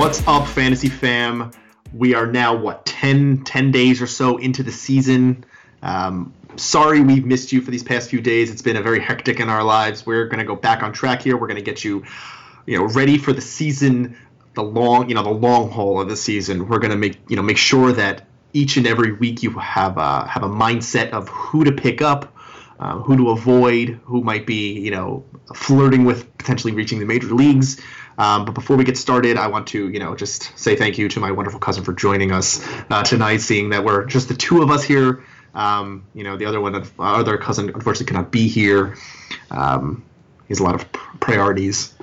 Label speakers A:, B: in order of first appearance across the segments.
A: What's up, Fantasy Fam? We are now, what, 10, 10 days or so into the season. Um, sorry we've missed you for these past few days. It's been a very hectic in our lives. We're going to go back on track here. We're going to get you, you know, ready for the season, the long, you know, the long haul of the season. We're going to make, you know, make sure that each and every week you have a, have a mindset of who to pick up, uh, who to avoid, who might be, you know, flirting with potentially reaching the major leagues. Um, but before we get started, I want to, you know, just say thank you to my wonderful cousin for joining us uh, tonight. Seeing that we're just the two of us here, um, you know, the other one, uh, other cousin, unfortunately cannot be here. Um, he has a lot of priorities.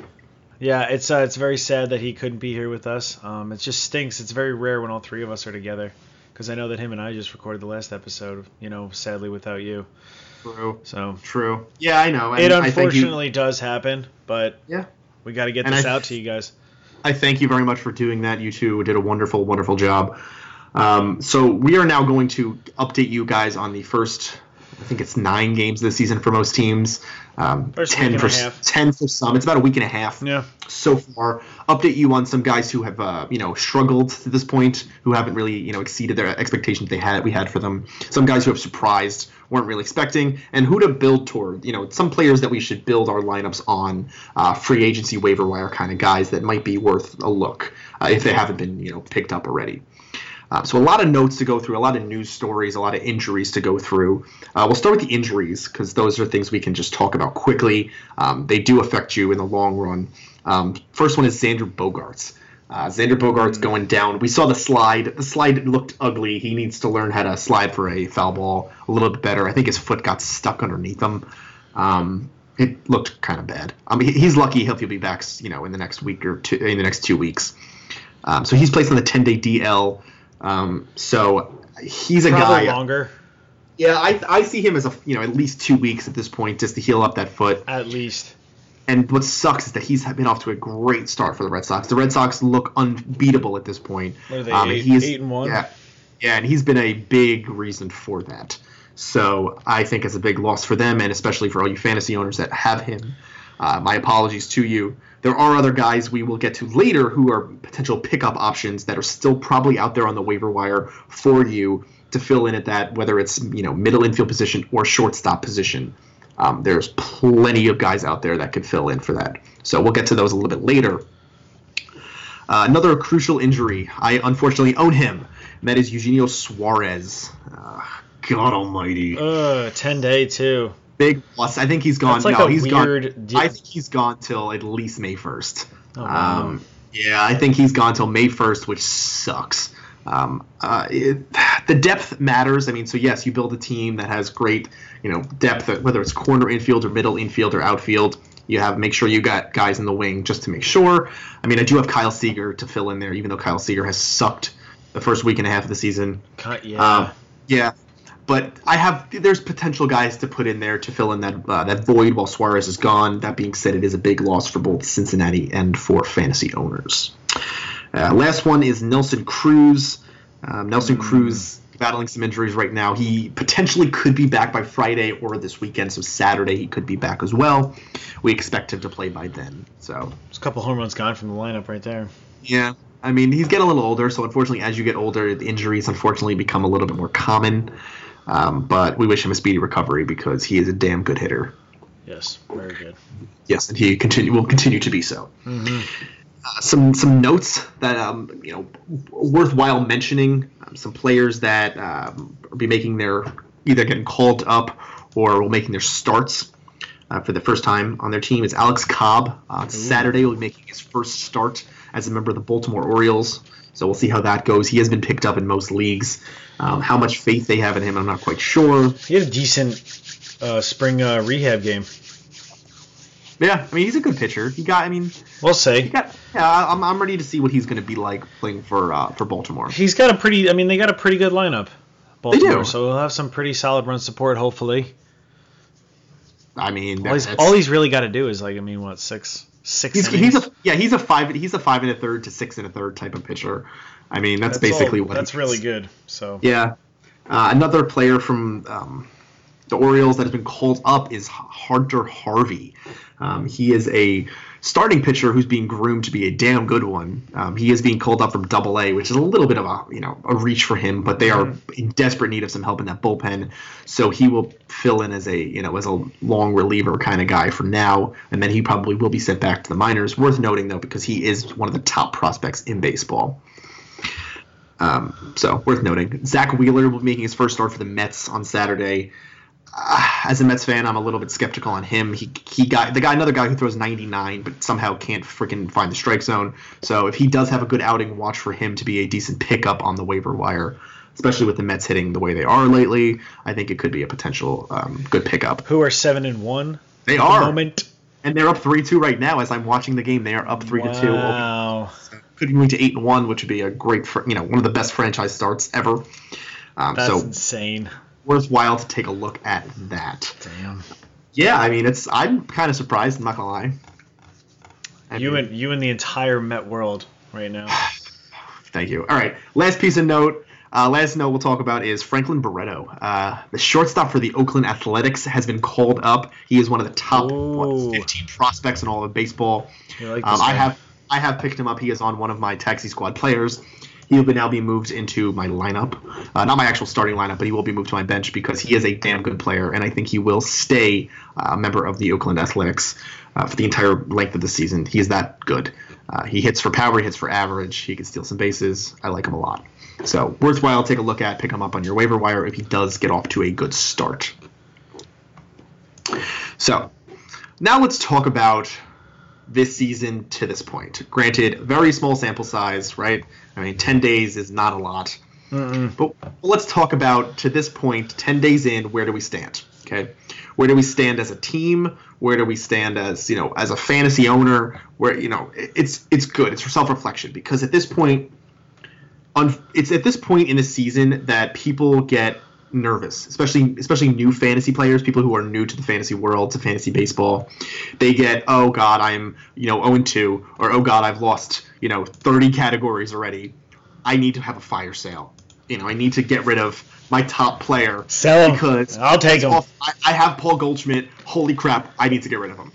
B: Yeah, it's uh, it's very sad that he couldn't be here with us. Um, it just stinks. It's very rare when all three of us are together, because I know that him and I just recorded the last episode. You know, sadly without you.
A: True.
B: So
A: true. Yeah, I know.
B: it unfortunately you, does happen, but
A: yeah,
B: we got to get this I, out to you guys.
A: I thank you very much for doing that. You two did a wonderful, wonderful job. Um, so we are now going to update you guys on the first. I think it's nine games this season for most teams. Um, ten for ten for some. It's about a week and a half.
B: Yeah.
A: So far, update you on some guys who have uh, you know struggled to this point, who haven't really you know exceeded their expectations they had we had for them. Some guys who have surprised, weren't really expecting, and who to build toward. You know, some players that we should build our lineups on, uh, free agency waiver wire kind of guys that might be worth a look uh, if they haven't been you know picked up already. Uh, so a lot of notes to go through, a lot of news stories, a lot of injuries to go through. Uh, we'll start with the injuries because those are things we can just talk about quickly. Um, they do affect you in the long run. Um, first one is Xander Bogaerts. Uh, Xander Bogaerts going down. We saw the slide. The slide looked ugly. He needs to learn how to slide for a foul ball a little bit better. I think his foot got stuck underneath him. Um, it looked kind of bad. I mean, he's lucky he'll be back, you know, in the next week or two, in the next two weeks. Um, so he's placed on the 10 day DL. Um, so he's a
B: Probably
A: guy
B: longer.
A: Yeah, I, I see him as a you know at least two weeks at this point just to heal up that foot.
B: At least.
A: And what sucks is that he's been off to a great start for the Red Sox. The Red Sox look unbeatable at this point.
B: What are they, um, eight, he's, eight and one?
A: Yeah, yeah, and he's been a big reason for that. So I think it's a big loss for them, and especially for all you fantasy owners that have him. Uh, my apologies to you. There are other guys we will get to later who are potential pickup options that are still probably out there on the waiver wire for you to fill in at that, whether it's you know middle infield position or shortstop position. Um, there's plenty of guys out there that could fill in for that. So we'll get to those a little bit later. Uh, another crucial injury. I unfortunately own him. And that is Eugenio Suarez. Uh, God Almighty.
B: Uh, ten day too.
A: Big loss. I think he's gone.
B: Like
A: no, he's
B: weird
A: gone. I think he's gone till at least May first.
B: Oh, wow.
A: um, yeah, I think he's gone till May first, which sucks. Um, uh, it, the depth matters. I mean, so yes, you build a team that has great, you know, depth, whether it's corner infield or middle infield or outfield. You have make sure you got guys in the wing just to make sure. I mean, I do have Kyle Seager to fill in there, even though Kyle Seager has sucked the first week and a half of the season.
B: Yeah.
A: Um, yeah. But I have there's potential guys to put in there to fill in that uh, that void while Suarez is gone. That being said, it is a big loss for both Cincinnati and for fantasy owners. Uh, last one is Nelson Cruz. Um, Nelson mm. Cruz battling some injuries right now. He potentially could be back by Friday or this weekend. So Saturday he could be back as well. We expect him to play by then. So
B: there's a couple home runs gone from the lineup right there.
A: Yeah. I mean, he's getting a little older, so unfortunately, as you get older, the injuries unfortunately become a little bit more common. Um, but we wish him a speedy recovery because he is a damn good hitter.
B: Yes, very good.
A: Yes, and he continue will continue to be so.
B: Mm-hmm.
A: Uh, some some notes that um, you know worthwhile mentioning. Um, some players that um, will be making their either getting called up or will making their starts uh, for the first time on their team is Alex Cobb. Uh, Saturday, will be making his first start as a member of the Baltimore Orioles. So we'll see how that goes. He has been picked up in most leagues. Um, how much faith they have in him, I'm not quite sure.
B: He had a decent uh, spring uh, rehab game.
A: Yeah, I mean he's a good pitcher. He got, I mean,
B: we'll say.
A: Got, yeah, I'm, I'm ready to see what he's going to be like playing for uh, for Baltimore.
B: He's got a pretty, I mean, they got a pretty good lineup. Baltimore,
A: they do.
B: So he'll have some pretty solid run support, hopefully.
A: I mean,
B: all he's, all he's really got to do is like, I mean, what six, six.
A: He's, he's, a yeah, he's a five, he's a five and a third to six and a third type of pitcher. I mean, that's, that's basically
B: all,
A: what.
B: That's really good. So
A: yeah, uh, another player from um, the Orioles that has been called up is Hunter Harvey. Um, he is a starting pitcher who's being groomed to be a damn good one. Um, he is being called up from Double A, which is a little bit of a you know a reach for him, but they are in desperate need of some help in that bullpen. So he will fill in as a you know as a long reliever kind of guy for now, and then he probably will be sent back to the minors. Worth noting though, because he is one of the top prospects in baseball. Um, so worth noting. Zack Wheeler will be making his first start for the Mets on Saturday. Uh, as a Mets fan, I'm a little bit skeptical on him. He he got the guy, another guy who throws 99, but somehow can't freaking find the strike zone. So if he does have a good outing, watch for him to be a decent pickup on the waiver wire, especially with the Mets hitting the way they are lately. I think it could be a potential um, good pickup.
B: Who are seven and one?
A: They are.
B: The moment.
A: and they're up three two right now as I'm watching the game. They are up three to two.
B: Wow.
A: Could be moving to eight and one, which would be a great, you know, one of the best franchise starts ever. Um,
B: That's
A: so
B: insane.
A: Worthwhile to take a look at that.
B: Damn.
A: Yeah, I mean, it's I'm kind of surprised. I'm not gonna lie. I
B: You
A: mean,
B: and you and the entire Met world right now.
A: Thank you. All right, last piece of note. Uh, last note we'll talk about is Franklin Barreto. Uh, the shortstop for the Oakland Athletics has been called up. He is one of the top what, 15 prospects in all of baseball.
B: Like
A: Um, I have I have picked him up. He is on one of my taxi squad players. He will now be moved into my lineup, uh, not my actual starting lineup, but he will be moved to my bench because he is a damn good player, and I think he will stay uh, a member of the Oakland Athletics uh, for the entire length of the season. He is that good. Uh, he hits for power, he hits for average, he can steal some bases. I like him a lot. So worthwhile, take a look at, pick him up on your waiver wire if he does get off to a good start. So now let's talk about this season to this point. Granted, very small sample size, right? I mean, 10 days is not a lot.
B: Mm-mm.
A: But let's talk about to this point, 10 days in, where do we stand? Okay. Where do we stand as a team? Where do we stand as, you know, as a fantasy owner? Where, you know, it's it's good. It's for self-reflection because at this point on it's at this point in the season that people get nervous, especially especially new fantasy players, people who are new to the fantasy world, to fantasy baseball. They get, oh god, I'm you know 0 2, or oh god, I've lost you know 30 categories already. I need to have a fire sale. You know, I need to get rid of my top player
B: Sell him.
A: because
B: I'll take him.
A: off- I, I have Paul Goldschmidt. Holy crap, I need to get rid of him.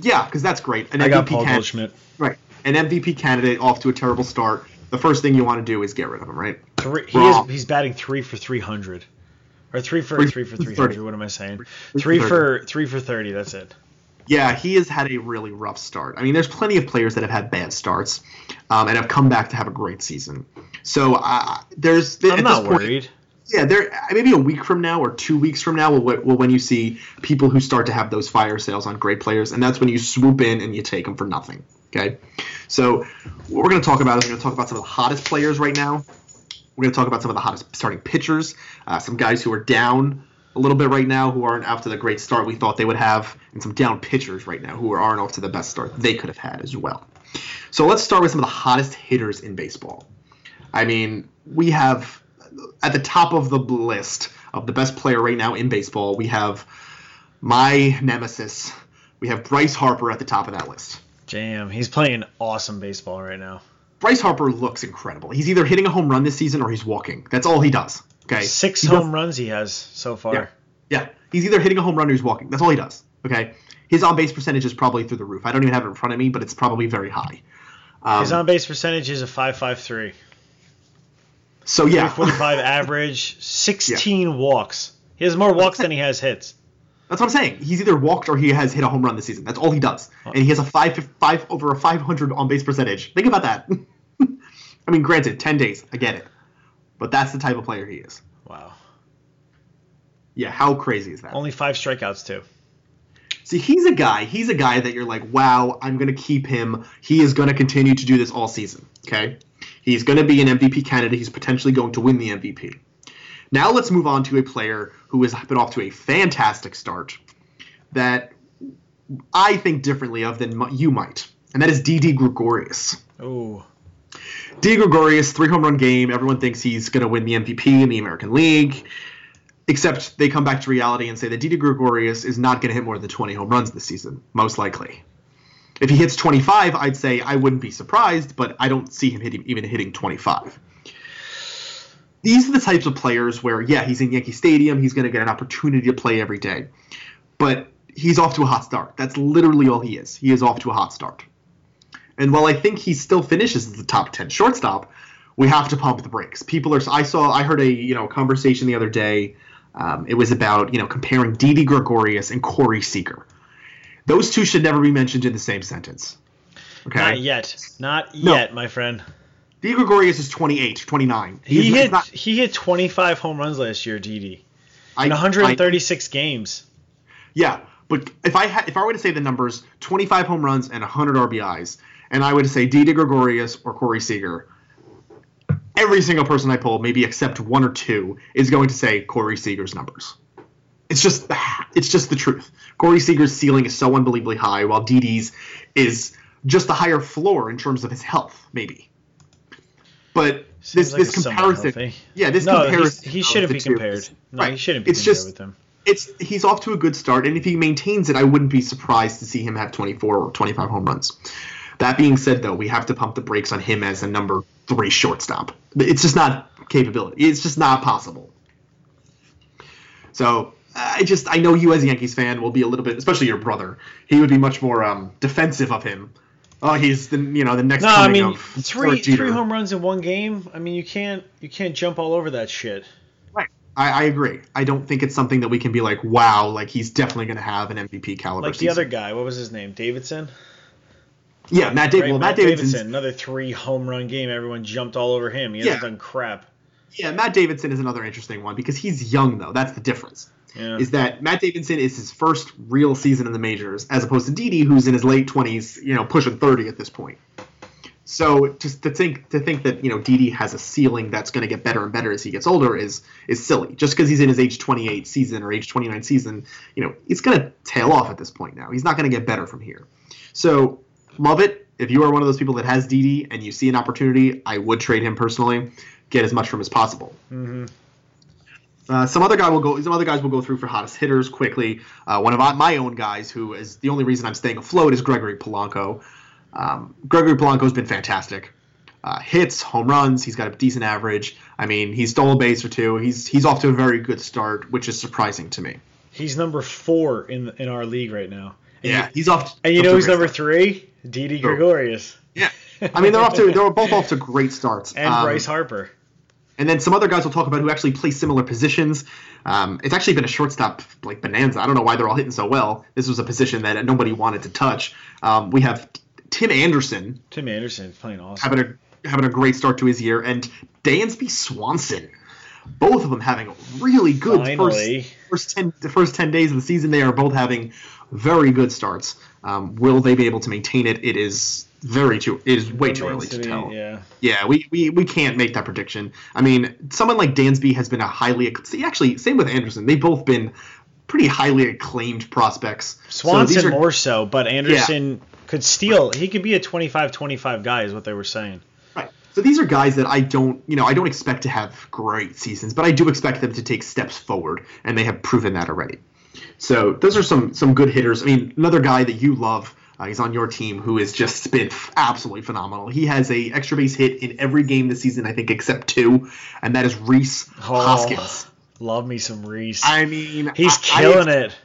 A: Yeah, because that's great. An
B: I got
A: MVP
B: Paul
A: can-
B: Goldschmidt.
A: Right. An MVP candidate off to a terrible start. The first thing you want to do is get rid of him, right?
B: Three, he is, he's batting three for three hundred, or three for
A: Three
B: three for three hundred. 30. What am I saying? Three
A: 30.
B: for three for thirty. That's it.
A: Yeah, he has had a really rough start. I mean, there's plenty of players that have had bad starts um, and have come back to have a great season. So uh, there's
B: I'm
A: at
B: not
A: this point-
B: worried.
A: yeah, there maybe a week from now or two weeks from now will, will when you see people who start to have those fire sales on great players, and that's when you swoop in and you take them for nothing. Okay, so what we're going to talk about is we're going to talk about some of the hottest players right now. We're going to talk about some of the hottest starting pitchers, uh, some guys who are down a little bit right now who aren't off to the great start we thought they would have, and some down pitchers right now who aren't off to the best start they could have had as well. So let's start with some of the hottest hitters in baseball. I mean, we have at the top of the list of the best player right now in baseball, we have my nemesis. We have Bryce Harper at the top of that list.
B: Jam. He's playing awesome baseball right now.
A: Bryce Harper looks incredible. He's either hitting a home run this season or he's walking. That's all he does. Okay.
B: Six
A: He
B: home
A: does-
B: runs he has so far.
A: Yeah. Yeah. He's either hitting a home run or he's walking. That's all he does. Okay. His on base percentage is probably through the roof. I don't even have it in front of me, but it's probably very high. Um,
B: His on base percentage is a five five three.
A: so yeah,
B: 345 average, 16 walks. He has more walks than he has hits.
A: That's what I'm saying. He's either walked or he has hit a home run this season. That's all he does, and he has a five five over a 500 on base percentage. Think about that. I mean, granted, 10 days, I get it, but that's the type of player he is.
B: Wow.
A: Yeah, how crazy is that?
B: Only five strikeouts too.
A: See, he's a guy. He's a guy that you're like, wow, I'm gonna keep him. He is gonna continue to do this all season. Okay, he's gonna be an MVP candidate. He's potentially going to win the MVP. Now let's move on to a player who has been off to a fantastic start that I think differently of than you might, and that is Didi Gregorius.
B: Ooh.
A: D. Gregorius, three home run game. Everyone thinks he's going to win the MVP in the American League. Except they come back to reality and say that Didi Gregorius is not going to hit more than 20 home runs this season, most likely. If he hits 25, I'd say I wouldn't be surprised, but I don't see him hitting, even hitting 25. these are the types of players where, yeah, he's in Yankee Stadium, he's going to get an opportunity to play every day, but he's off to a hot start. That's literally all he is. He is off to a hot start. And while I think he still finishes as the top ten shortstop, we have to pump the brakes. People are. I saw. I heard a you know conversation the other day. Um, it was about you know comparing Didi Gregorius and Corey Seager. Those two should never be mentioned in the same sentence. Okay.
B: Not yet. Not no. yet, my friend.
A: Didi Gregorius is 28, 29.
B: He's, he hit not, he hit 25 home runs last year, Didi. In 136 I, games.
A: Yeah, but if I had if I were to say the numbers, 25 home runs and 100 RBIs, and I would say Didi Gregorius or Corey Seager, every single person I pull, maybe except one or two, is going to say Corey Seager's numbers. It's just it's just the truth. Corey Seager's ceiling is so unbelievably high, while Didi's is just a higher floor in terms of his health, maybe. But Seems this like this comparison, yeah, this
B: no,
A: comparison,
B: he shouldn't be compared. No, right. he shouldn't be
A: it's
B: compared
A: just,
B: with him.
A: It's he's off to a good start, and if he maintains it, I wouldn't be surprised to see him have 24 or 25 home runs. That being said, though, we have to pump the brakes on him as a number three shortstop. It's just not capability. It's just not possible. So I just I know you as a Yankees fan will be a little bit, especially your brother. He would be much more um, defensive of him. Oh, he's the you know the next.
B: No, I mean three three home runs in one game. I mean you can't you can't jump all over that shit.
A: Right. I, I agree. I don't think it's something that we can be like, wow, like he's definitely going to have an MVP caliber.
B: Like the other guy, what was his name? Davidson.
A: Yeah, Matt, da- right, well, Matt, Matt Davidson.
B: Another three home run game. Everyone jumped all over him. He hasn't yeah. done crap.
A: Yeah, Matt Davidson is another interesting one because he's young though. That's the difference.
B: Yeah.
A: Is that Matt Davidson is his first real season in the majors, as opposed to Didi, who's in his late twenties, you know, pushing thirty at this point. So just to think to think that you know Didi has a ceiling that's going to get better and better as he gets older is is silly. Just because he's in his age 28 season or age 29 season, you know, it's going to tail off at this point now. He's not going to get better from here. So love it if you are one of those people that has Didi and you see an opportunity, I would trade him personally, get as much from as possible.
B: Mm-hmm.
A: Uh, some other guy will go. Some other guys will go through for hottest hitters quickly. Uh, one of my own guys, who is the only reason I'm staying afloat, is Gregory Polanco. Um, Gregory Polanco's been fantastic. Uh, hits, home runs. He's got a decent average. I mean, he's stole a base or two. He's he's off to a very good start, which is surprising to me.
B: He's number four in in our league right now.
A: And yeah, you, he's off.
B: And you know who's number three? Didi Gregorius.
A: Yeah, I mean they're off to they're both off to great starts.
B: And um, Bryce Harper.
A: And then some other guys we'll talk about who actually play similar positions. Um, it's actually been a shortstop like bonanza. I don't know why they're all hitting so well. This was a position that nobody wanted to touch. Um, we have Tim Anderson.
B: Tim Anderson playing awesome.
A: Having a having a great start to his year, and Dansby Swanson. Both of them having really good
B: Finally.
A: first first ten the first ten days of the season. They are both having very good starts. Um, will they be able to maintain it? It is very too. It is way too early to, to tell.
B: Yeah.
A: Yeah, we, we we can't make that prediction. I mean, someone like Dansby has been a highly see, actually same with Anderson. They've both been pretty highly acclaimed prospects.
B: Swanson so are, more so, but Anderson yeah. could steal. He could be a 25-25 guy, is what they were saying.
A: Right. So these are guys that I don't, you know, I don't expect to have great seasons, but I do expect them to take steps forward, and they have proven that already. So those are some some good hitters. I mean, another guy that you love. Uh, he's on your team who has just been f- absolutely phenomenal. He has a extra base hit in every game this season, I think, except two, and that is Rhys oh, Hoskins.
B: Love me some Rhys.
A: I mean,
B: he's
A: I,
B: killing I, it.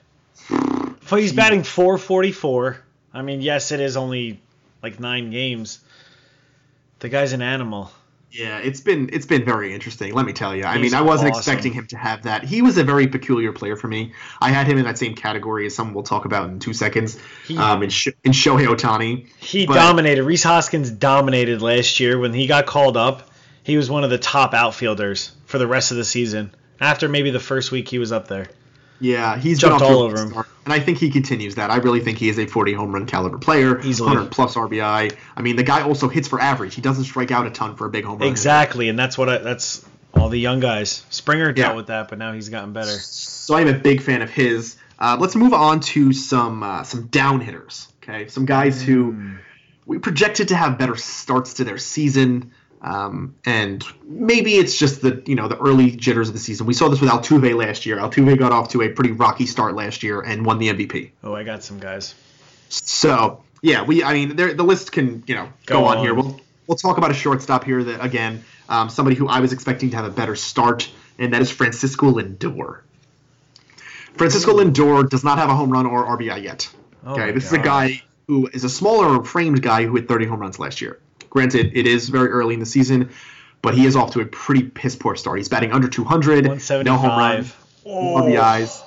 B: But he's batting 444. I mean, yes, it is only like nine games. The guy's an animal.
A: Yeah, it's been it's been very interesting. Let me tell you. I mean, I wasn't awesome. expecting him to have that. He was a very peculiar player for me. I had him in that same category as someone we'll talk about in two seconds. He, um, in, Sh- in Shohei Ohtani.
B: He but, dominated. Rhys Hoskins dominated last year when he got called up. He was one of the top outfielders for the rest of the season. After maybe the first week, he was up there.
A: Yeah, he's
B: jumped all over him,
A: and I think he continues that. I really think he is a 40 home run caliber player,
B: Easily.
A: 100 plus RBI. I mean, the guy also hits for average. He doesn't strike out a ton for a big home run.
B: Exactly, and that's what I, that's all the young guys. Springer dealt yeah. with that, but now he's gotten better.
A: So I'm a big fan of his. Uh, let's move on to some uh, some down hitters. Okay, some guys mm. who we projected to have better starts to their season. Um, and maybe it's just the you know the early jitters of the season. We saw this with Altuve last year. Altuve got off to a pretty rocky start last year and won the MVP.
B: Oh, I got some guys.
A: So yeah, we I mean the list can you know go, go on. on. here. We'll we'll talk about a shortstop here that again um, somebody who I was expecting to have a better start, and that is Francisco Lindor. Francisco Lindor does not have a home run or RBI yet.
B: Oh
A: Okay, this is a guy who is a smaller framed guy who hit 30 home runs last year. Granted, it is very early in the season, but he is off to a pretty piss poor start. He's batting under 200, no home runs,
B: 175.
A: no RBIs,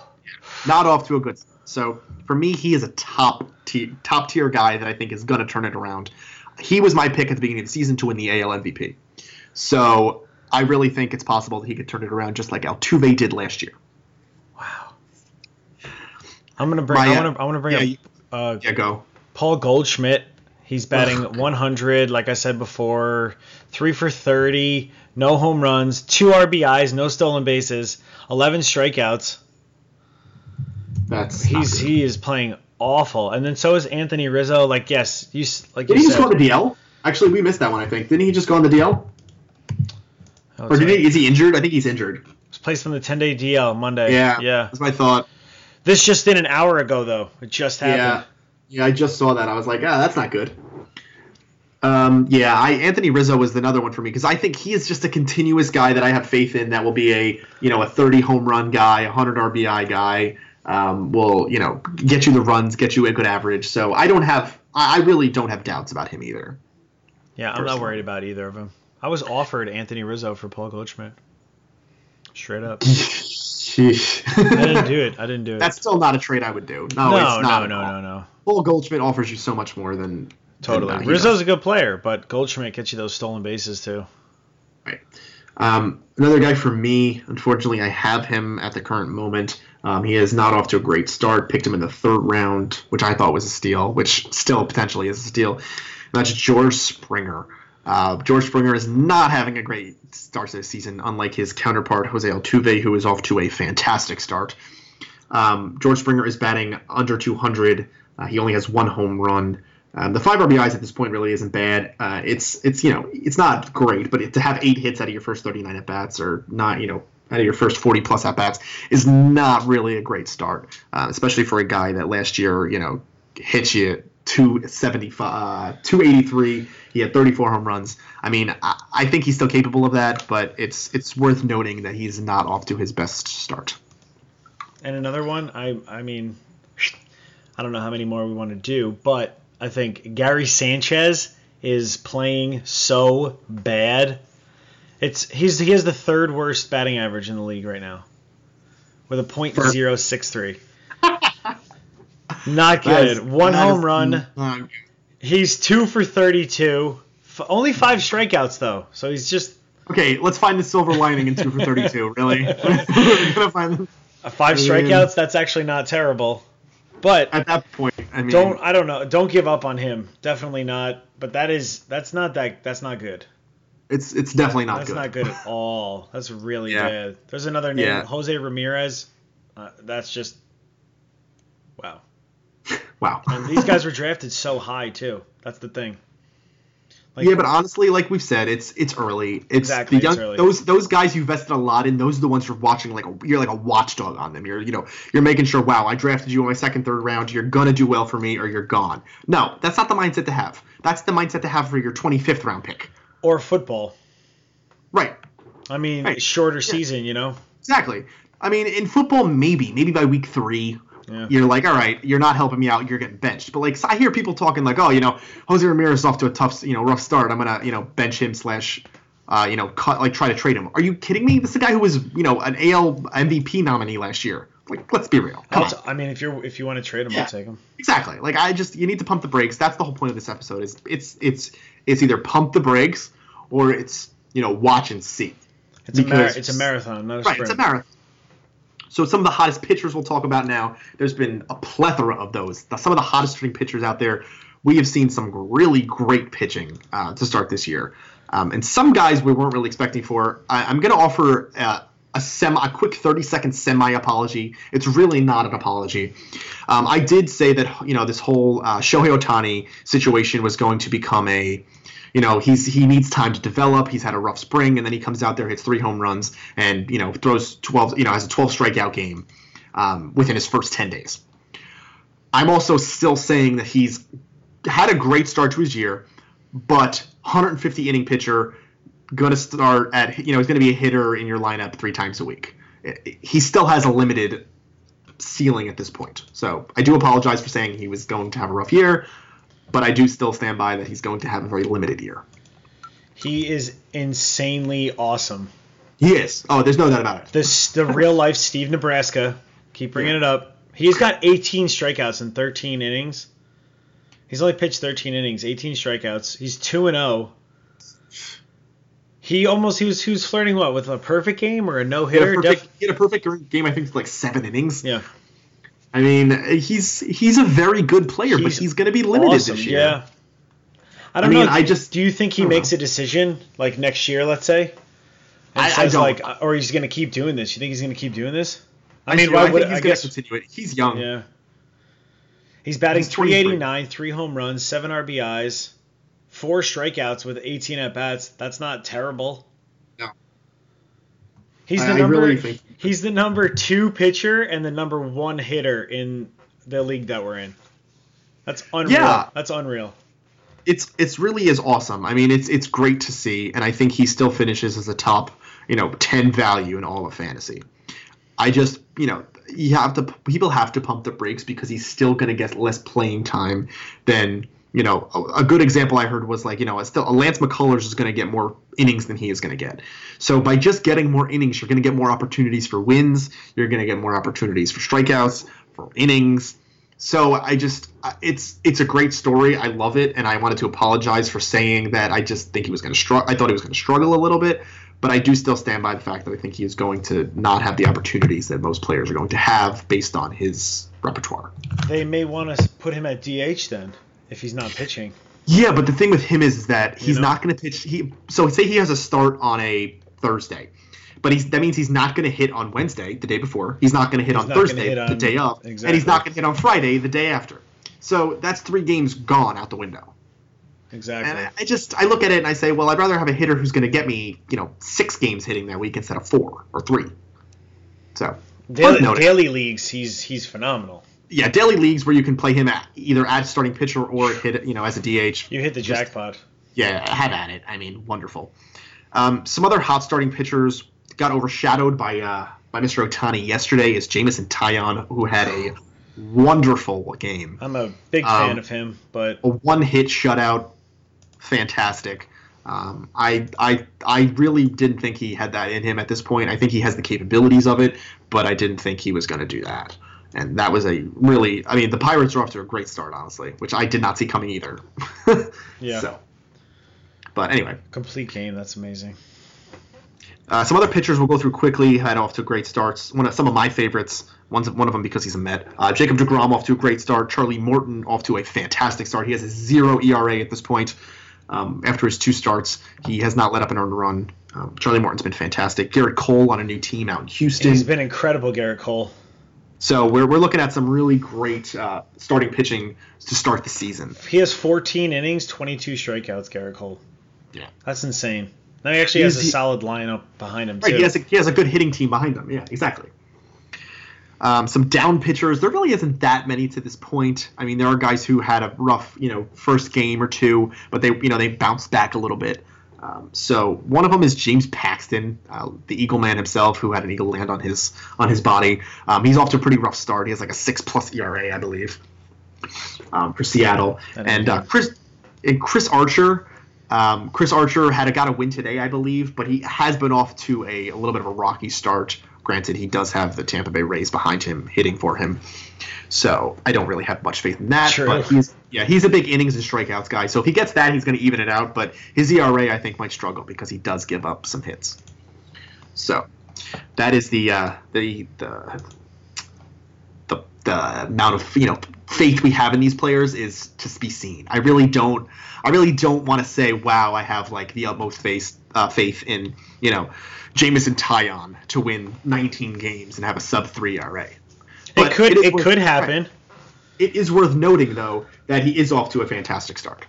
A: not off to a good start. So for me, he is a top tier, top tier guy that I think is going to turn it around. He was my pick at the beginning of the season to win the AL MVP. So I really think it's possible that he could turn it around just like Altuve did last year.
B: Wow. I'm gonna bring.
A: My,
B: I want to. I want to bring
A: yeah,
B: up uh,
A: Yeah, go.
B: Paul Goldschmidt. He's batting
A: Ugh.
B: 100, like I said before, three for 30, no home runs, two RBIs, no stolen bases, 11 strikeouts.
A: That's
B: He's he is playing awful, and then so is Anthony Rizzo. Like yes, you like
A: Did
B: you
A: he just
B: said.
A: go on the DL? Actually, we missed that one. I think didn't he just go on the DL?
B: Oh,
A: Or did he? Is he injured? I think he's injured.
B: was placed on the 10 day DL Monday.
A: Yeah,
B: yeah.
A: That's my thought.
B: This just in an hour ago though. It just happened.
A: Yeah, yeah. I just saw that. I was like, ah, that's not good. Um, yeah, I Anthony Rizzo was another one for me because I think he is just a continuous guy that I have faith in that will be a you know a 30 home run guy, a 100 RBI guy. Um, will you know get you the runs, get you a good average. So I don't have, I I really don't have doubts about him either.
B: Yeah, I'm not worried about either of them. I was offered Anthony Rizzo for Paul Goldschmidt. Straight up.
A: Sheesh.
B: I didn't do it. I didn't do it.
A: That's still not a trade I would do. No,
B: no,
A: it's not.
B: no, no, no, no.
A: Paul Goldschmidt offers you so much more than
B: Totally.
A: than,
B: Rizzo's a good player, but Goldschmidt gets you those stolen bases too.
A: Right. Um, another guy for me, unfortunately, I have him at the current moment. Um, he is not off to a great start. Picked him in the third round, which I thought was a steal, which still potentially is a steal. And that's George Springer. Uh, George Springer is not having a great start to the season, unlike his counterpart Jose Altuve, who is off to a fantastic start. Um, George Springer is batting under 200. Uh, he only has one home run. Um, the five RBIs at this point really isn't bad. Uh, it's it's you know it's not great, but to have eight hits out of your first 39 at bats or not you know out of your first 40 plus at bats is not really a great start, uh, especially for a guy that last year you know hit you 275, uh, 283. He had 34 home runs. I mean, I, I think he's still capable of that, but it's it's worth noting that he's not off to his best start.
B: And another one, I I mean, I don't know how many more we want to do, but I think Gary Sanchez is playing so bad. It's he's he has the third worst batting average in the league right now, with a .063. Not
A: That is-
B: good. One home run.
A: not.
B: He's two for 32. F- only five strikeouts though, so he's just
A: Okay, let's find the silver lining in two for thirty-two. Really, we're gonna find the-
B: uh, five strikeouts. That's actually not terrible, but
A: at that point. I mean,
B: don't I don't know. Don't give up on him. Definitely not. But that is that's not that that's not good.
A: it's it's definitely not good.
B: that's
A: good.
B: not good at all. That's really
A: Yeah.
B: bad. There's another name,
A: Yeah.
B: Jose Ramirez. Uh, that's just wow.
A: Wow.
B: And these guys were drafted so high too. That's the thing. Like,
A: yeah, but honestly, like we've said, it's it's early. It's
B: Exactly,
A: the
B: it's
A: young
B: early.
A: those those guys you vested a lot in. Those are the ones you're watching like a, you're like a watchdog on them. You're you know you're making sure. Wow, I drafted you in my second, third round. You're gonna do well for me, or you're gone. No, that's not the mindset to have. That's the mindset to have for your 25th round pick.
B: or football.
A: Right.
B: I mean,
A: Right.
B: shorter season, you know.
A: Exactly. I mean, in football, maybe, maybe by week three,
B: Yeah.
A: you're like, all right, you're not helping me out, you're getting benched. But like, I hear people talking like, oh, you know, Jose Ramirez is off to a tough, you know, rough start. I'm gonna, you know, bench him slash, uh, you know, cut, like try to trade him. Are you kidding me? This is a guy who was, you know, an AL MVP nominee last year. Like, let's be real. Come
B: I'll
A: on.
B: t- I mean, if you're if you want to trade him,
A: Yeah.
B: I'll take him.
A: Exactly. Like I just you need to pump the brakes. That's the whole point of this episode. Is it's it's it's either pump the brakes or it's you know watch and see.
B: It's a mar- it's a marathon, not a
A: Right,
B: sprint.
A: it's a marathon. So some of the hottest pitchers we'll talk about now. There's been a plethora of those. Some of the hottest string pitchers out there. We have seen some really great pitching uh, to start this year, um, and some guys we weren't really expecting for. I, I'm going to offer uh, a semi, a quick 30 second semi apology. It's really not an apology. Um, I did say that you know this whole uh, Shohei Ohtani situation was going to become a you know he's he needs time to develop. He's had a rough spring, and then he comes out there, hits three home runs, and you know throws twelve. You know has a twelve strikeout game um, within his first ten days. I'm also still saying that he's had a great start to his year, but 150 inning pitcher going to start at you know he's going to be a hitter in your lineup three times a week. He still has a limited ceiling at this point. So I do apologize for saying he was going to have a rough year, but I do still stand by that he's going to have a very limited year.
B: He is insanely awesome.
A: He is. Oh, there's no doubt about it.
B: This the real life Steve Nebraska. Keep bringing yeah. it up. He's got 18 strikeouts in 13 innings. He's only pitched 13 innings, 18 strikeouts. He's 2 and 0. He almost he was he was flirting what with a perfect game or a no hitter.
A: He, he, had a perfect game. I think like seven innings.
B: Yeah.
A: I mean, he's he's a very good player, he's but he's going to be limited awesome, this year.
B: Yeah. I don't I mean, know. I just do you think he makes know. a decision like next year, let's say? I, says I like, or he's going to keep doing this. You think he's going to keep doing this?
A: I mean, why would I guess continue it? He's young.
B: Yeah. He's batting he's 389, three home runs, seven RBIs four strikeouts with 18 at bats. That's not terrible. He's the I, number. I really. He's the number two pitcher and the number one hitter in the league that we're in. That's unreal. Yeah. That's unreal.
A: It's it's really is awesome. I mean, it's it's great to see, and I think he still finishes as a top, you know, ten value in all of fantasy. I just, you know, you have to people have to pump the brakes because he's still going to get less playing time than you know, a, a, good example I heard was like, you know, a still a Lance McCullers is going to get more innings than he is going to get. So by just getting more innings, you're going to get more opportunities for wins. You're going to get more opportunities for strikeouts, for innings. So I just, uh, it's it's a great story. I love it, and I wanted to apologize for saying that. I just think he was going to struggle. I thought he was going to struggle a little bit, but I do still stand by the fact that I think he is going to not have the opportunities that most players are going to have based on his repertoire.
B: They may want to put him at DH then if he's not pitching.
A: Yeah, but the thing with him is, that he's you know? not going to pitch. He so say he has a start on a Thursday, but he's that means he's not going to hit on Wednesday, the day before. He's not going to hit on Thursday, hit on, the day of, exactly. and he's not going to hit on Friday, the day after. So that's three games gone out the window.
B: Exactly.
A: And I just I look at it and I say, well, I'd rather have a hitter who's going to get me, you know, six games hitting that week instead of four or three. So
B: daily, daily leagues, he's he's phenomenal
A: yeah, daily leagues where you can play him at either as starting pitcher or hit you know as a DH.
B: You hit the Just, jackpot.
A: Yeah, have at it. I mean, wonderful. Um, some other hot starting pitchers got overshadowed by uh, by Mr. Ohtani yesterday is Jameson Taillon, who had a wonderful game.
B: I'm a big fan um, of him, but
A: a one hit shutout, fantastic. Um, I I I really didn't think he had that in him at this point. I think he has the capabilities of it, but I didn't think he was going to do that and that was a really I mean the Pirates are off to a great start honestly, which I did not see coming either.
B: yeah.
A: So, but anyway,
B: complete game. That's amazing.
A: Uh, some other pitchers we'll go through quickly had off to great starts. One of some of my favorites. One's one of them because he's a Met. Uh, Jacob Degrom off to a great start. Charlie Morton off to a fantastic start. He has a zero ERA at this point. Um, after his two starts, he has not let up an earned run. Um, Charlie Morton's been fantastic. Gerrit Cole on a new team out in Houston.
B: He's been incredible, Gerrit Cole.
A: So we're, we're looking at some really great uh, starting pitching to start the season.
B: He has 14 innings, 22 strikeouts, Gerrit Cole.
A: Yeah.
B: That's insane. Now he actually He's, has a solid lineup behind him,
A: right,
B: too.
A: He has, a, he has a good hitting team behind him. Yeah, exactly. Um, some down pitchers. There really isn't that many to this point. I mean, there are guys who had a rough, you know, first game or two, but they, you know, they bounced back a little bit. Um, so one of them is James Paxton, uh, the Eagle man himself, who had an eagle land on his on his body. Um, he's off to a pretty rough start. He has like a six plus ERA, I believe, um, for Seattle. And uh, Chris and Chris Archer. Um, Chris Archer had a, got a win today, I believe, but he has been off to a, a little bit of a rocky start. Granted, he does have the Tampa Bay Rays behind him hitting for him. So I don't really have much faith in that. But he's yeah, he's a big innings and strikeouts guy. So if he gets that, he's going to even it out. But his ERA, I think, might struggle because he does give up some hits. So that is the uh, the the the the amount of you know faith we have in these players is to be seen. I really don't. I really don't want to say, wow, I have like the utmost faith uh, faith in you know Jameson Taillon to win 19 games and have a sub three ERA.
B: But it could it, it worth, could happen.
A: It is worth noting though that he is off to a fantastic start.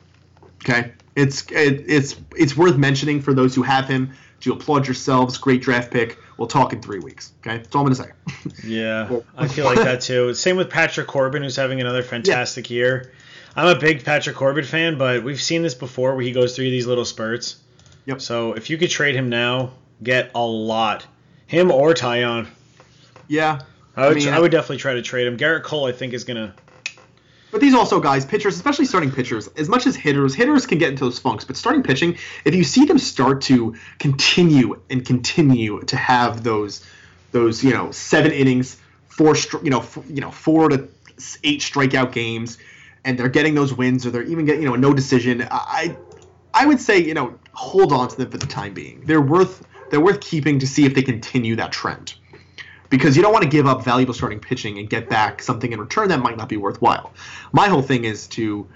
A: Okay, it's it, it's it's worth mentioning for those who have him to applaud yourselves. Great draft pick. We'll talk in three weeks. Okay, that's all I'm gonna say.
B: Yeah, I feel like that too. Same with Patrick Corbin, who's having another fantastic yeah. year. I'm a big Patrick Corbin fan, but we've seen this before where he goes through these little spurts.
A: Yep.
B: So if you could trade him now, get a lot. Him or Taillon.
A: Yeah.
B: I would,
A: I mean,
B: I would definitely try to trade him. Gerrit Cole, I think, is gonna.
A: But these also guys, pitchers, especially starting pitchers, as much as hitters, hitters can get into those funks. But starting pitching, if you see them start to continue and continue to have those, those you know seven innings, four you know f- you know four to eight strikeout games, and they're getting those wins, or they're even getting you know no decision. I I would say you know hold on to them for the time being. They're worth they're worth keeping to see if they continue that trend because you don't want to give up valuable starting pitching and get back something in return that might not be worthwhile. My whole thing is to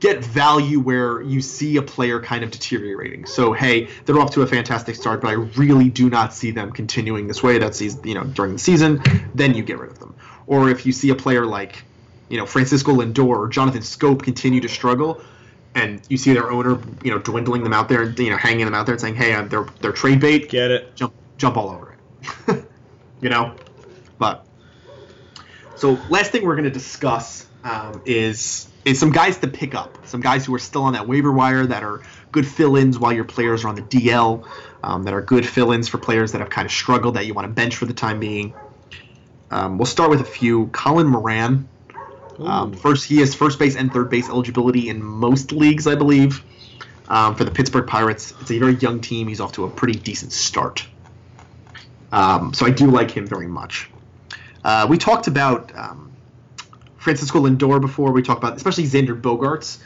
A: get value where you see a player kind of deteriorating. So hey, they're off to a fantastic start, but I really do not see them continuing this way. That's you know during the season. Then you get rid of them. Or if you see a player like you know Francisco Lindor or Jonathan Schoop continue to struggle, and you see their owner you know dwindling them out there you know hanging them out there and saying hey I'm, they're they're trade bait.
B: Get it?
A: Jump jump all over it. you know, but so last thing we're going to discuss um, is is some guys to pick up, some guys who are still on that waiver wire that are good fill-ins while your players are on the DL, um, that are good fill-ins for players that have kind of struggled that you want to bench for the time being. Um, we'll start with a few. Colin Moran. Um, first, he has first base and third base eligibility in most leagues, I believe. Um, for the Pittsburgh Pirates, it's a very young team. He's off to a pretty decent start. Um, so I do like him very much. Uh, we talked about um, Francisco Lindor before. We talked about especially Xander Bogaerts.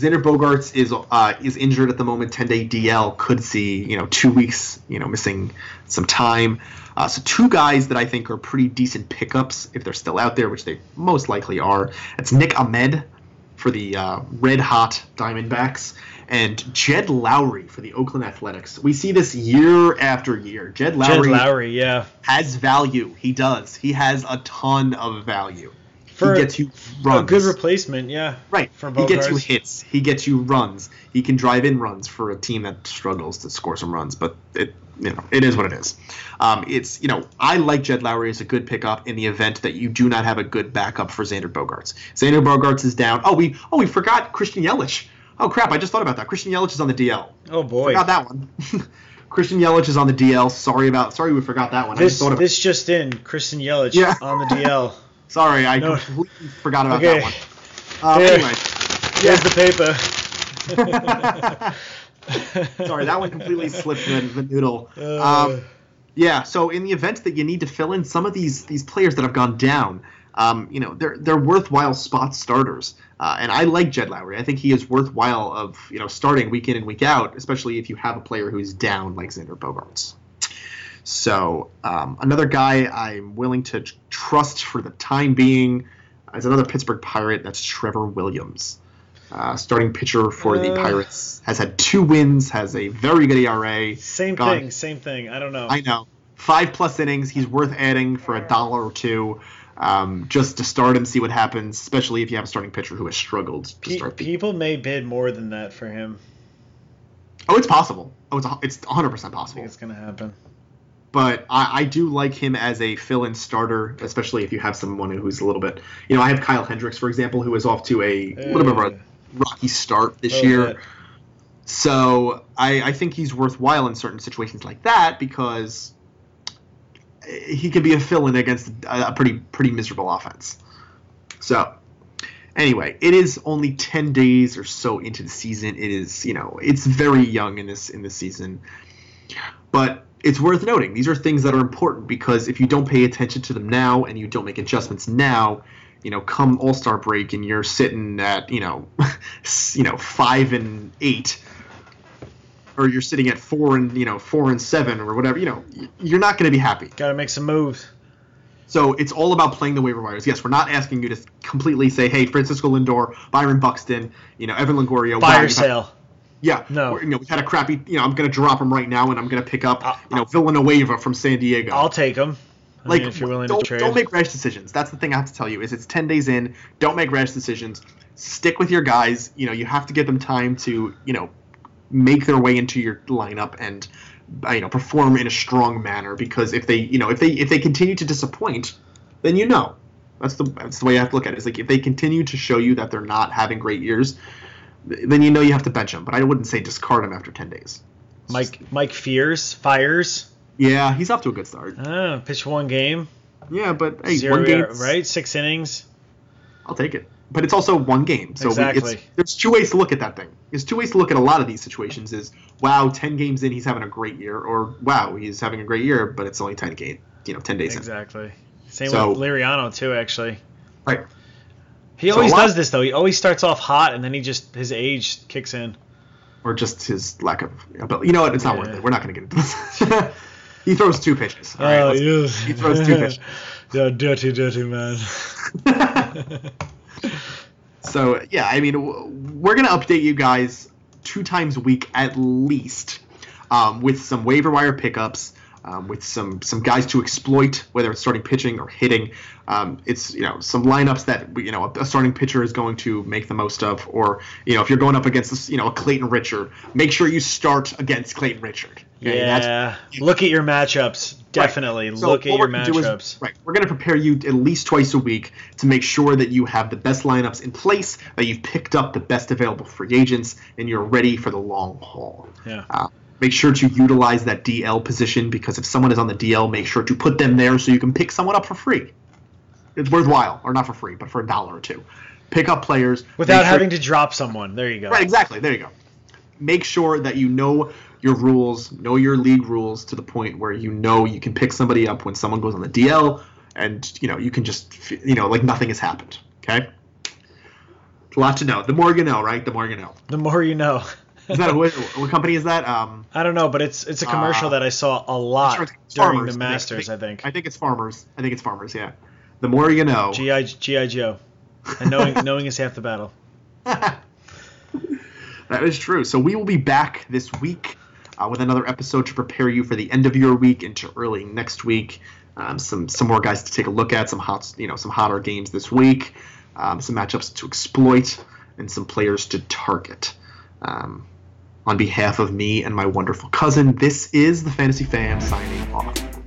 A: Xander Bogaerts is uh, is injured at the moment. Ten day DL could see you know two weeks you know missing some time. Uh, so two guys that I think are pretty decent pickups if they're still out there, which they most likely are. It's Nick Ahmed for the uh, red hot Diamondbacks and Jed Lowrie for the Oakland Athletics. We see this year after year. Jed
B: Lowrie,
A: Jed
B: Lowrie, yeah.
A: has value. He does. He has a ton of value.
B: For
A: he gets you runs.
B: A good replacement, yeah.
A: Right.
B: for
A: he gets you hits. He gets you runs. He can drive in runs for a team that struggles to score some runs, but it you know it is what it is. Um, it's you know I like Jed Lowrie as a good pickup in the event that you do not have a good backup for Xander Bogaerts. Xander Bogaerts is down. Oh we oh we forgot Christian Yelich. Oh crap! I just thought about that. Christian Yelich is on the DL.
B: Oh boy.
A: Forgot that one. Christian Yelich is on the DL. Sorry about. Sorry we forgot that one. I
B: This
A: just thought about.
B: this just in, Christian Yelich
A: Yeah.
B: on the DL.
A: Sorry, I
B: No.
A: completely forgot about
B: Okay.
A: that one.
B: Here.
A: anyway.
B: Here's the paper.
A: Sorry, that one completely slipped the, the noodle.
B: Uh,
A: Um, yeah, so in the event that you need to fill in some of these these players that have gone down, um, you know, they're they're worthwhile spot starters. Uh, and I like Jed Lowrie. I think he is worthwhile of you know starting week in and week out, especially if you have a player who's down like Xander Bogaerts. So um, another guy I'm willing to trust for the time being is another Pittsburgh Pirate. That's Trevor Williams, uh, starting pitcher for the
B: Uh.
A: Pirates. Has had two wins, has a very good ERA.
B: same
A: Gone.
B: thing, same thing. I don't know.
A: I know. Five plus innings. He's worth adding for a dollar or two, um, just to start him, see what happens. Especially if you have a starting pitcher who has struggled to
B: Pe-
A: start the.
B: people may bid more than that for him.
A: Oh, it's possible. Oh, it's it's 100 percent
B: I
A: possible.
B: think it's gonna happen.
A: But I, I do like him as a fill-in starter, especially if you have someone who's a little bit. You know, I have Kyle Hendricks, for example, who is off to a little bit of a rocky start this
B: little
A: year.
B: bit.
A: So I, I think he's worthwhile in certain situations like that because he could be a fill-in against a, a pretty pretty miserable offense. So anyway, it is only ten days or so into the season. It is you know it's very young in this in this season, but it's worth noting these are things that are important because if you don't pay attention to them now and you don't make adjustments now, you know, come All Star break and you're sitting at you know, you know five and eight, or you're sitting at four and you know four and seven or whatever, you know, you're not going to be happy.
B: Gotta make some moves.
A: So it's all about playing the waiver wires. Yes, we're not asking you to completely say, hey, Francisco Lindor, Byron Buxton, you know, Evan Longoria, you've had-
B: sale.
A: Yeah,
B: No.
A: you know, we had a crappy. You know, I'm going to drop him right now, and I'm going to pick up,
B: I'll-
A: you know, Villanueva from San Diego.
B: I'll take him. I
A: like,
B: mean, if you're willing
A: don't,
B: to trade.
A: don't make rash decisions. That's the thing I have to tell you is it's 10 days in. Don't make rash decisions. Stick with your guys. You know, you have to give them time to, you know, make their way into your lineup and, uh, you know, perform in a strong manner. Because if they, you know, if they if they continue to disappoint, then you know. That's the that's the way I have to look at it. It's like if they continue to show you that they're not having great years, then you know you have to bench him. But I wouldn't say discard him after 10 days. It's
B: Mike
A: just-
B: Mike Fiers fires.
A: yeah, he's off to a good start.
B: Ah, pitched one game.
A: Yeah, but hey,
B: Zero
A: one game,
B: right? Six innings.
A: I'll take it. But it's also one game, so we-
B: Exactly.
A: it's, there's two ways to look at that thing. There's two ways to look at a lot of these situations. Is wow, 10 games in, he's having a great year, or wow, he's having a great year, but it's only 10 game, you know, 10 days in.
B: Exactly. Same
A: So-
B: with Liriano too, actually.
A: Right.
B: He always
A: lot-
B: does this though. He always starts off hot and then he just his age kicks in.
A: or just his lack of ability. You know what? It's not
B: Yeah.
A: worth it. We're not going to get into this. he throws two pitches. All right, let's-
B: Oh, yes.
A: he throws two pitches.
B: yeah, dirty, dirty man.
A: so yeah, I mean, we're going to update you guys two times a week at least, um, with some waiver wire pickups. Um, with some some guys to exploit, whether it's starting pitching or hitting, um, it's you know some lineups that you know a, starting pitcher is going to make the most of, or you know if you're going up against you know a Clayton Richard, make sure you start against Clayton Richard. Okay,
B: yeah. Look at your matchups. Definitely.
A: Right. So
B: Look at your
A: do is-
B: matchups.
A: right. We're going to prepare you at least twice a week to make sure that you have the best lineups in place, that you've picked up the best available free agents, and you're ready for the long haul.
B: Yeah.
A: Uh, make sure to utilize that DL position because if someone is on the DL, make sure to put them there so you can pick someone up for free. It's worthwhile, or not for free, but for a dollar or two. Pick up players
B: Without
A: sure-
B: having to drop someone. There you go.
A: Right, exactly. There you go. Make sure that you know your rules, know your league rules to the point where you know you can pick somebody up when someone goes on the DL, and you know you can just you know like nothing has happened. Okay. A lot to know. The more you know, right? The more you know.
B: The more you know.
A: Is that what, what company is that? Um,
B: I don't know, but it's it's a commercial
A: Uh,
B: that I saw a lot
A: sure
B: during
A: Farmers,
B: the
A: I think.
B: Masters. I think.
A: I think it's Farmers. I think it's Farmers. Yeah. The more you know.
B: GI GI Joe, and knowing knowing is half the battle.
A: that is true. So we will be back this week uh, with another episode to prepare you for the end of your week into early next week. Um, some some more guys to take a look at, some hot you know some hotter games this week, um, some matchups to exploit, and some players to target. Um, on behalf of me and my wonderful cousin, this is the Fantasy Fam signing off.